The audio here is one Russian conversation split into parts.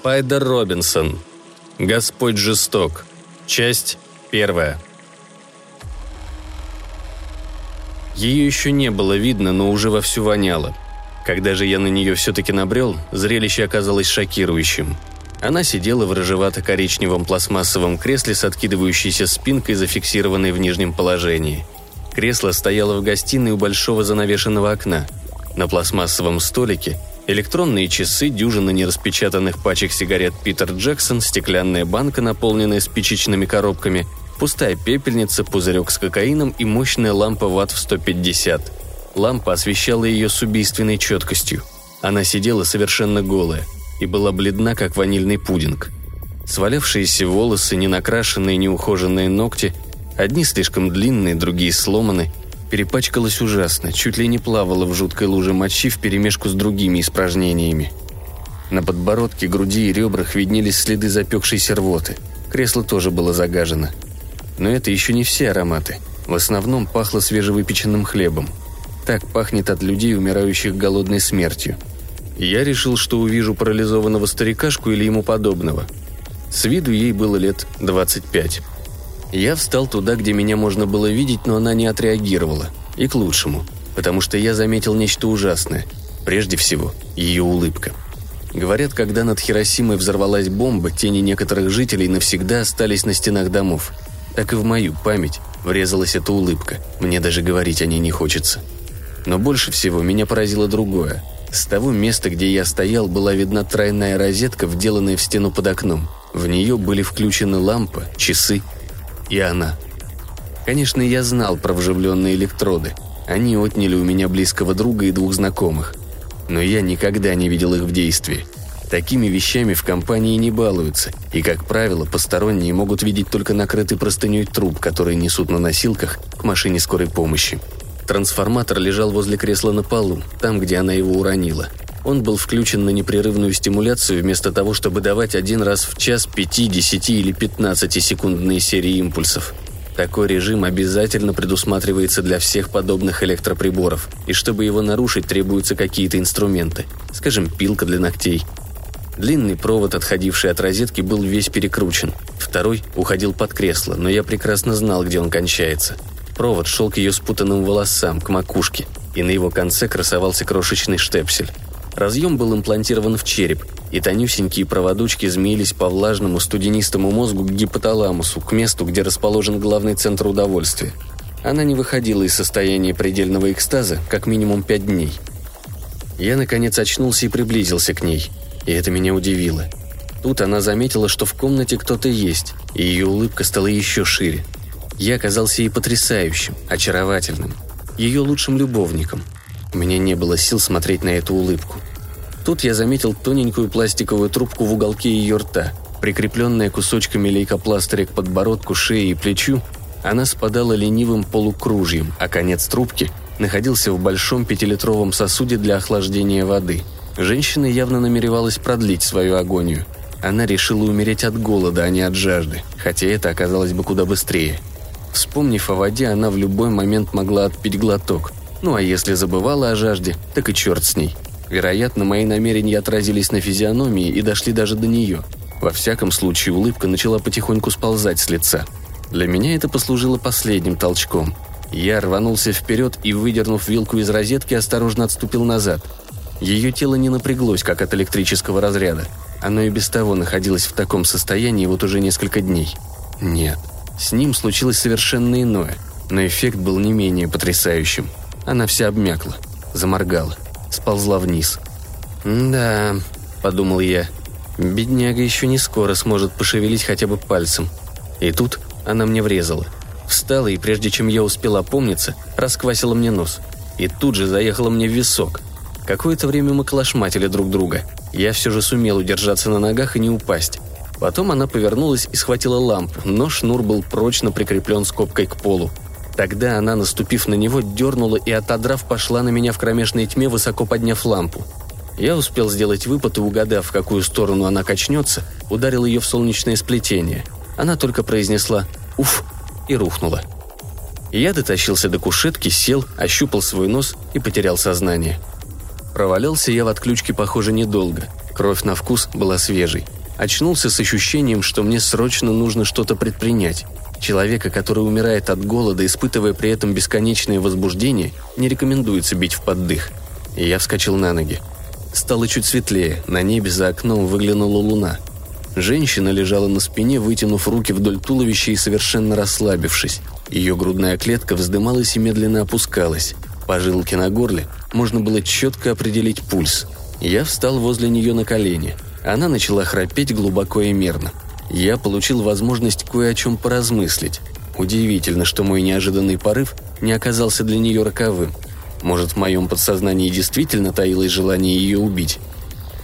Спайдер Робинсон. Господь жесток. Часть первая. Ее еще не было видно, но уже вовсю воняло. Когда же я на нее все-таки набрел, зрелище оказалось шокирующим. Она сидела в рыжевато-коричневом пластмассовом кресле с откидывающейся спинкой, зафиксированной в нижнем положении. Кресло стояло в гостиной у большого занавешенного окна. На пластмассовом столике электронные часы, дюжина нераспечатанных пачек сигарет Питер Джексон, стеклянная банка, наполненная спичечными коробками, пустая пепельница, пузырек с кокаином и мощная лампа ватт в 150. Лампа освещала ее с убийственной четкостью. Она сидела совершенно голая и была бледна, как ванильный пудинг. Свалявшиеся волосы, ненакрашенные, неухоженные ногти, одни слишком длинные, другие сломаны, перепачкалась ужасно, чуть ли не плавала в жуткой луже мочи вперемешку с другими испражнениями. На подбородке, груди и ребрах виднелись следы запекшейся рвоты. Кресло тоже было загажено. Но это еще не все ароматы. В основном пахло свежевыпеченным хлебом – так пахнет от людей, умирающих голодной смертью. Я решил, что увижу парализованного старикашку или ему подобного. С виду ей было лет 25. Я встал туда, где меня можно было видеть, но она не отреагировала. И к лучшему, потому что я заметил нечто ужасное. Прежде всего, ее улыбка. Говорят, когда над Хиросимой взорвалась бомба, тени некоторых жителей навсегда остались на стенах домов. Так и в мою память врезалась эта улыбка. Мне даже говорить о ней не хочется. Но больше всего меня поразило другое. С того места, где я стоял, была видна тройная розетка, вделанная в стену под окном. В нее были включены лампа, часы и она. Конечно, я знал про вживленные электроды. Они отняли у меня близкого друга и двух знакомых. Но я никогда не видел их в действии. Такими вещами в компании не балуются, и, как правило, посторонние могут видеть только накрытый простыней труп, который несут на носилках к машине скорой помощи. Трансформатор лежал возле кресла на полу, там, где она его уронила. Он был включен на непрерывную стимуляцию вместо того, чтобы давать один раз в час 5, 10 или 15-секундные серии импульсов. Такой режим обязательно предусматривается для всех подобных электроприборов, и чтобы его нарушить, требуются какие-то инструменты, скажем, пилка для ногтей. Длинный провод, отходивший от розетки, был весь перекручен. Второй уходил под кресло, но я прекрасно знал, где он кончается – Провод шел к ее спутанным волосам, к макушке, и на его конце красовался крошечный штепсель. Разъем был имплантирован в череп, и тонюсенькие проводочки змеились по влажному студенистому мозгу к гипоталамусу, к месту, где расположен главный центр удовольствия. Она не выходила из состояния предельного экстаза как минимум пять дней. Я, наконец, очнулся и приблизился к ней, и это меня удивило. Тут она заметила, что в комнате кто-то есть, и ее улыбка стала еще шире – я оказался ей потрясающим, очаровательным, ее лучшим любовником. У меня не было сил смотреть на эту улыбку. Тут я заметил тоненькую пластиковую трубку в уголке ее рта, прикрепленная кусочками лейкопластыря к подбородку, шее и плечу, она спадала ленивым полукружьем, а конец трубки находился в большом пятилитровом сосуде для охлаждения воды. Женщина явно намеревалась продлить свою агонию. Она решила умереть от голода, а не от жажды, хотя это оказалось бы куда быстрее – Вспомнив о воде, она в любой момент могла отпить глоток. Ну а если забывала о жажде, так и черт с ней. Вероятно, мои намерения отразились на физиономии и дошли даже до нее. Во всяком случае, улыбка начала потихоньку сползать с лица. Для меня это послужило последним толчком. Я рванулся вперед и, выдернув вилку из розетки, осторожно отступил назад. Ее тело не напряглось, как от электрического разряда. Оно и без того находилось в таком состоянии вот уже несколько дней. Нет, с ним случилось совершенно иное, но эффект был не менее потрясающим. Она вся обмякла, заморгала, сползла вниз. «Да», — подумал я, — «бедняга еще не скоро сможет пошевелить хотя бы пальцем». И тут она мне врезала. Встала и, прежде чем я успел опомниться, расквасила мне нос. И тут же заехала мне в висок. Какое-то время мы клашматили друг друга. Я все же сумел удержаться на ногах и не упасть. Потом она повернулась и схватила лампу, но шнур был прочно прикреплен скобкой к полу. Тогда она, наступив на него, дернула и, отодрав, пошла на меня в кромешной тьме, высоко подняв лампу. Я успел сделать выпад и, угадав, в какую сторону она качнется, ударил ее в солнечное сплетение. Она только произнесла «Уф!» и рухнула. Я дотащился до кушетки, сел, ощупал свой нос и потерял сознание. Провалялся я в отключке, похоже, недолго. Кровь на вкус была свежей. Очнулся с ощущением, что мне срочно нужно что-то предпринять. Человека, который умирает от голода, испытывая при этом бесконечное возбуждение, не рекомендуется бить в поддых. И я вскочил на ноги. Стало чуть светлее, на небе за окном выглянула луна. Женщина лежала на спине, вытянув руки вдоль туловища и совершенно расслабившись. Ее грудная клетка вздымалась и медленно опускалась. По жилке на горле можно было четко определить пульс. Я встал возле нее на колени. Она начала храпеть глубоко и мерно. Я получил возможность кое о чем поразмыслить. Удивительно, что мой неожиданный порыв не оказался для нее роковым. Может, в моем подсознании действительно таилось желание ее убить.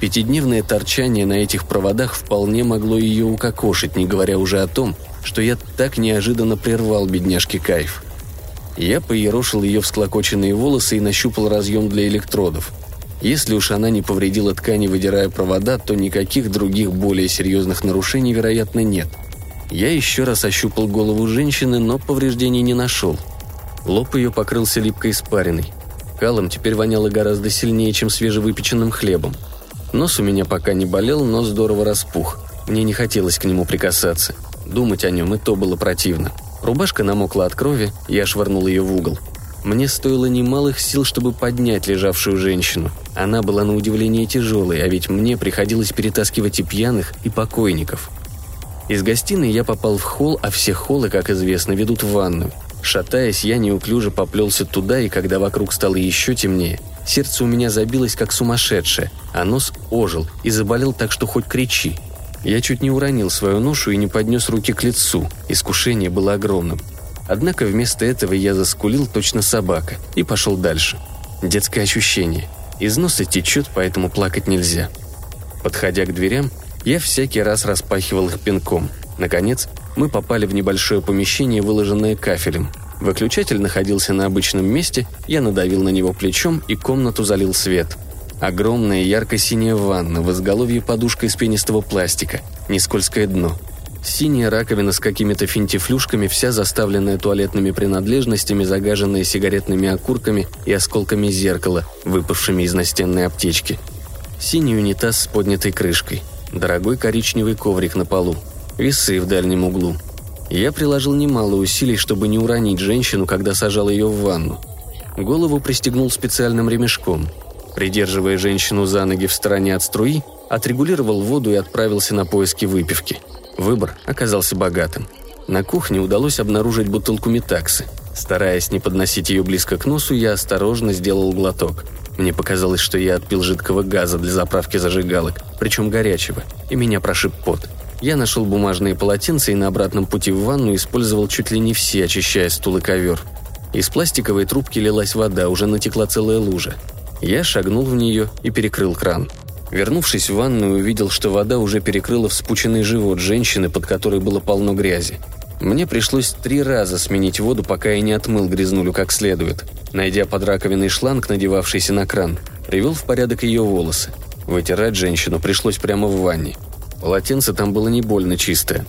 Пятидневное торчание на этих проводах вполне могло ее укокошить, не говоря уже о том, что я так неожиданно прервал бедняжке кайф. Я поерошил ее всклокоченные волосы и нащупал разъем для электродов. Если уж она не повредила ткани, выдирая провода, то никаких других более серьезных нарушений, вероятно, нет. Я еще раз ощупал голову женщины, но повреждений не нашел. Лоб ее покрылся липкой испариной. Калом теперь воняло гораздо сильнее, чем свежевыпеченным хлебом. Нос у меня пока не болел, но здорово распух. Мне не хотелось к нему прикасаться. Думать о нем и то было противно. Рубашка намокла от крови, я швырнул ее в угол. Мне стоило немалых сил, чтобы поднять лежавшую женщину. Она была на удивление тяжелой, а ведь мне приходилось перетаскивать и пьяных, и покойников. Из гостиной я попал в холл, а все холлы, как известно, ведут в ванную. Шатаясь, я неуклюже поплелся туда, и когда вокруг стало еще темнее, сердце у меня забилось как сумасшедшее, а нос ожил и заболел так, что хоть кричи. Я чуть не уронил свою ношу и не поднес руки к лицу. Искушение было огромным. Однако вместо этого я заскулил точно собака и пошел дальше. Детское ощущение. Из носа течет, поэтому плакать нельзя. Подходя к дверям, я всякий раз распахивал их пинком. Наконец, мы попали в небольшое помещение, выложенное кафелем. Выключатель находился на обычном месте, я надавил на него плечом и комнату залил свет – Огромная ярко-синяя ванна, в изголовье подушка из пенистого пластика, нескользкое дно. Синяя раковина с какими-то финтифлюшками, вся заставленная туалетными принадлежностями, загаженная сигаретными окурками и осколками зеркала, выпавшими из настенной аптечки. Синий унитаз с поднятой крышкой. Дорогой коричневый коврик на полу. Весы в дальнем углу. Я приложил немало усилий, чтобы не уронить женщину, когда сажал ее в ванну. Голову пристегнул специальным ремешком – Придерживая женщину за ноги в стороне от струи, отрегулировал воду и отправился на поиски выпивки. Выбор оказался богатым. На кухне удалось обнаружить бутылку метаксы. Стараясь не подносить ее близко к носу, я осторожно сделал глоток. Мне показалось, что я отпил жидкого газа для заправки зажигалок, причем горячего, и меня прошиб пот. Я нашел бумажные полотенца и на обратном пути в ванну использовал чуть ли не все, очищая стул и ковер. Из пластиковой трубки лилась вода, уже натекла целая лужа. Я шагнул в нее и перекрыл кран. Вернувшись в ванную, увидел, что вода уже перекрыла вспученный живот женщины, под которой было полно грязи. Мне пришлось три раза сменить воду, пока я не отмыл грязнулю как следует. Найдя под раковиной шланг, надевавшийся на кран, привел в порядок ее волосы. Вытирать женщину пришлось прямо в ванне. Полотенце там было не больно чистое.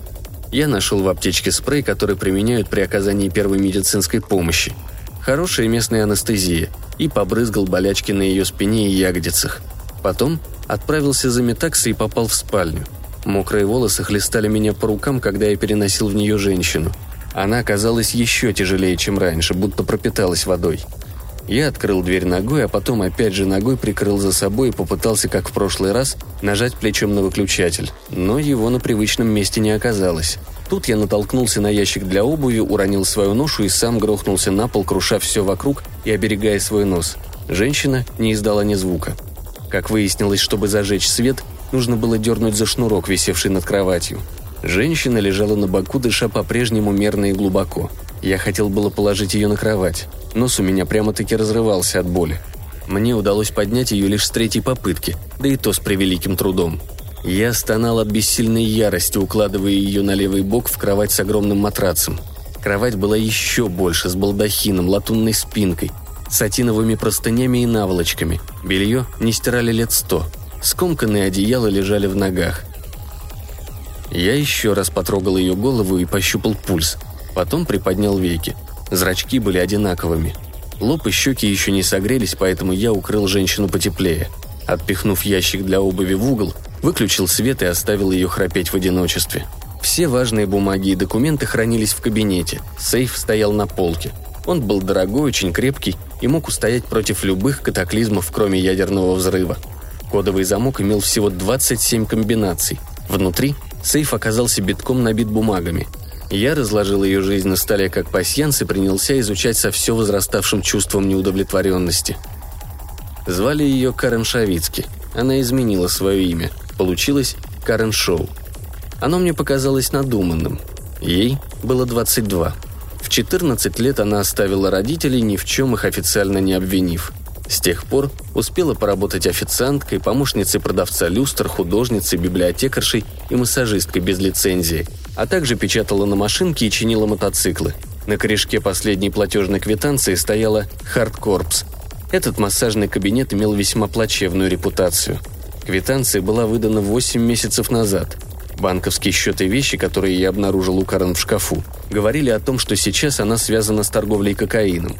Я нашел в аптечке спрей, который применяют при оказании первой медицинской помощи. Хорошая местная анестезия – и побрызгал болячки на ее спине и ягодицах. Потом отправился за метаксой и попал в спальню. Мокрые волосы хлестали меня по рукам, когда я переносил в нее женщину. Она оказалась еще тяжелее, чем раньше, будто пропиталась водой. Я открыл дверь ногой, а потом опять же ногой прикрыл за собой и попытался, как в прошлый раз, нажать плечом на выключатель, но его на привычном месте не оказалось. Тут я натолкнулся на ящик для обуви, уронил свою ношу и сам грохнулся на пол, круша все вокруг и оберегая свой нос. Женщина не издала ни звука. Как выяснилось, чтобы зажечь свет, нужно было дернуть за шнурок, висевший над кроватью. Женщина лежала на боку, дыша по-прежнему мерно и глубоко. Я хотел было положить ее на кровать. Нос у меня прямо-таки разрывался от боли. Мне удалось поднять ее лишь с третьей попытки, да и то с превеликим трудом – я стонал от бессильной ярости, укладывая ее на левый бок в кровать с огромным матрацем. Кровать была еще больше, с балдахином, латунной спинкой, сатиновыми простынями и наволочками. Белье не стирали лет сто. Скомканные одеяла лежали в ногах. Я еще раз потрогал ее голову и пощупал пульс. Потом приподнял веки. Зрачки были одинаковыми. Лоб и щеки еще не согрелись, поэтому я укрыл женщину потеплее. Отпихнув ящик для обуви в угол, выключил свет и оставил ее храпеть в одиночестве. Все важные бумаги и документы хранились в кабинете. Сейф стоял на полке. Он был дорогой, очень крепкий и мог устоять против любых катаклизмов, кроме ядерного взрыва. Кодовый замок имел всего 27 комбинаций. Внутри сейф оказался битком набит бумагами. Я разложил ее жизнь на столе как пасьянс и принялся изучать со все возраставшим чувством неудовлетворенности. Звали ее Карен Шавицки. Она изменила свое имя. Получилось Карен Шоу. Оно мне показалось надуманным. Ей было 22. В 14 лет она оставила родителей, ни в чем их официально не обвинив. С тех пор успела поработать официанткой, помощницей продавца люстр, художницей, библиотекаршей и массажисткой без лицензии, а также печатала на машинке и чинила мотоциклы. На корешке последней платежной квитанции стояла «Хардкорпс». Этот массажный кабинет имел весьма плачевную репутацию. Квитанция была выдана 8 месяцев назад. Банковские счеты и вещи, которые я обнаружил у Карен в шкафу, говорили о том, что сейчас она связана с торговлей кокаином.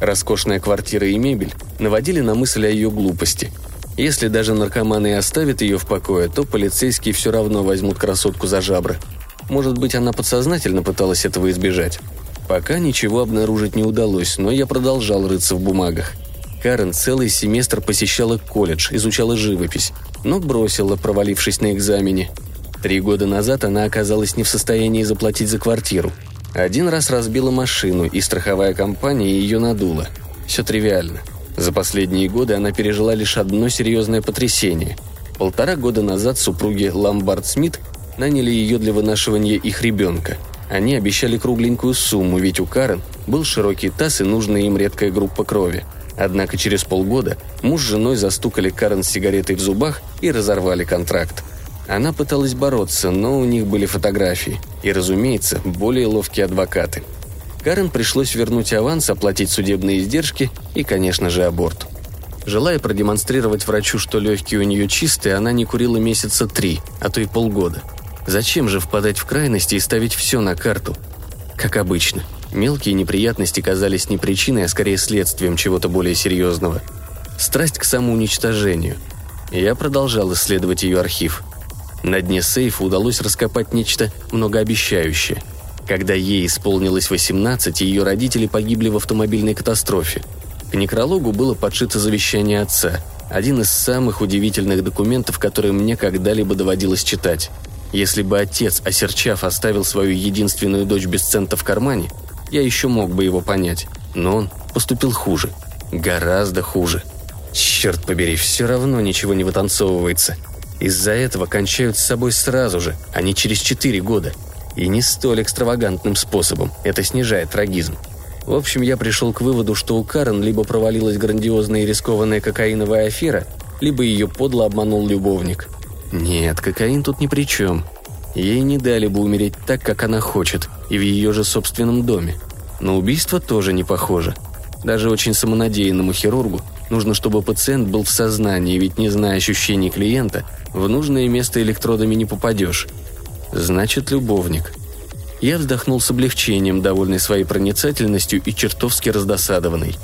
Роскошная квартира и мебель наводили на мысль о ее глупости. Если даже наркоманы и оставят ее в покое, то полицейские все равно возьмут красотку за жабры. Может быть, она подсознательно пыталась этого избежать. Пока ничего обнаружить не удалось, но я продолжал рыться в бумагах. Карен целый семестр посещала колледж, изучала живопись, но бросила, провалившись на экзамене. Три года назад она оказалась не в состоянии заплатить за квартиру. Один раз разбила машину, и страховая компания ее надула. Все тривиально. За последние годы она пережила лишь одно серьезное потрясение. Полтора года назад супруги Ламбард Смит наняли ее для вынашивания их ребенка. Они обещали кругленькую сумму, ведь у Карен был широкий таз и нужная им редкая группа крови. Однако через полгода муж с женой застукали Карен с сигаретой в зубах и разорвали контракт. Она пыталась бороться, но у них были фотографии. И, разумеется, более ловкие адвокаты. Карен пришлось вернуть аванс, оплатить судебные издержки и, конечно же, аборт. Желая продемонстрировать врачу, что легкие у нее чистые, она не курила месяца три, а то и полгода. Зачем же впадать в крайности и ставить все на карту? Как обычно, мелкие неприятности казались не причиной, а скорее следствием чего-то более серьезного. Страсть к самоуничтожению. Я продолжал исследовать ее архив – на дне сейфа удалось раскопать нечто многообещающее. Когда ей исполнилось 18, ее родители погибли в автомобильной катастрофе. К некрологу было подшито завещание отца, один из самых удивительных документов, которые мне когда-либо доводилось читать. Если бы отец, осерчав, оставил свою единственную дочь без цента в кармане, я еще мог бы его понять. Но он поступил хуже. Гораздо хуже. Черт побери, все равно ничего не вытанцовывается. Из-за этого кончают с собой сразу же, а не через четыре года. И не столь экстравагантным способом, это снижает трагизм. В общем, я пришел к выводу, что у Карен либо провалилась грандиозная и рискованная кокаиновая афера, либо ее подло обманул любовник. Нет, кокаин тут ни при чем. Ей не дали бы умереть так, как она хочет, и в ее же собственном доме. Но убийство тоже не похоже. Даже очень самонадеянному хирургу нужно, чтобы пациент был в сознании, ведь не зная ощущений клиента, в нужное место электродами не попадешь. Значит, любовник. Я вздохнул с облегчением, довольный своей проницательностью и чертовски раздосадованный.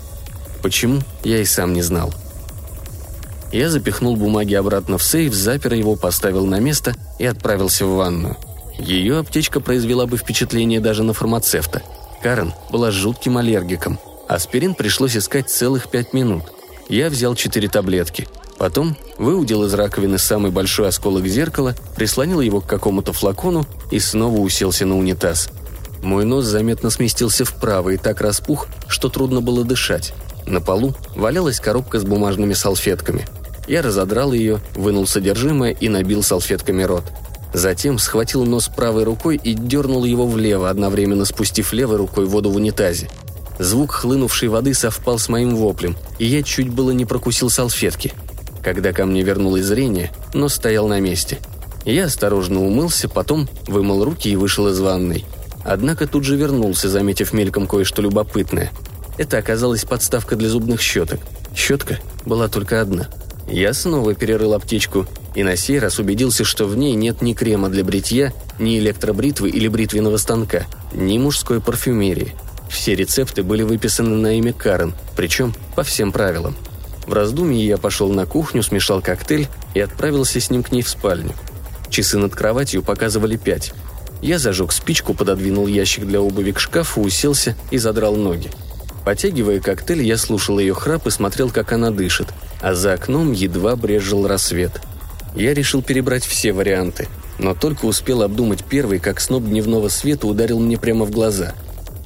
Почему, я и сам не знал. Я запихнул бумаги обратно в сейф, запер его, поставил на место и отправился в ванную. Ее аптечка произвела бы впечатление даже на фармацевта. Карен была жутким аллергиком. Аспирин пришлось искать целых пять минут. Я взял четыре таблетки – Потом выудил из раковины самый большой осколок зеркала, прислонил его к какому-то флакону и снова уселся на унитаз. Мой нос заметно сместился вправо и так распух, что трудно было дышать. На полу валялась коробка с бумажными салфетками. Я разодрал ее, вынул содержимое и набил салфетками рот. Затем схватил нос правой рукой и дернул его влево, одновременно спустив левой рукой воду в унитазе. Звук хлынувшей воды совпал с моим воплем, и я чуть было не прокусил салфетки – когда ко мне вернулось зрение, но стоял на месте. Я осторожно умылся, потом вымыл руки и вышел из ванной. Однако тут же вернулся, заметив мельком кое-что любопытное. Это оказалась подставка для зубных щеток. Щетка была только одна. Я снова перерыл аптечку и на сей раз убедился, что в ней нет ни крема для бритья, ни электробритвы или бритвенного станка, ни мужской парфюмерии. Все рецепты были выписаны на имя Карен, причем по всем правилам. В раздумье я пошел на кухню, смешал коктейль и отправился с ним к ней в спальню. Часы над кроватью показывали пять. Я зажег спичку, пододвинул ящик для обуви к шкафу, уселся и задрал ноги. Потягивая коктейль, я слушал ее храп и смотрел, как она дышит, а за окном едва брежил рассвет. Я решил перебрать все варианты, но только успел обдумать первый, как сноп дневного света ударил мне прямо в глаза.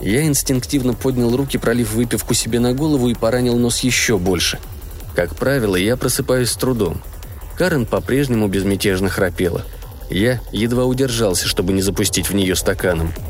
Я инстинктивно поднял руки, пролив выпивку себе на голову и поранил нос еще больше. Как правило, я просыпаюсь с трудом. Карен по-прежнему безмятежно храпела. Я едва удержался, чтобы не запустить в нее стаканом –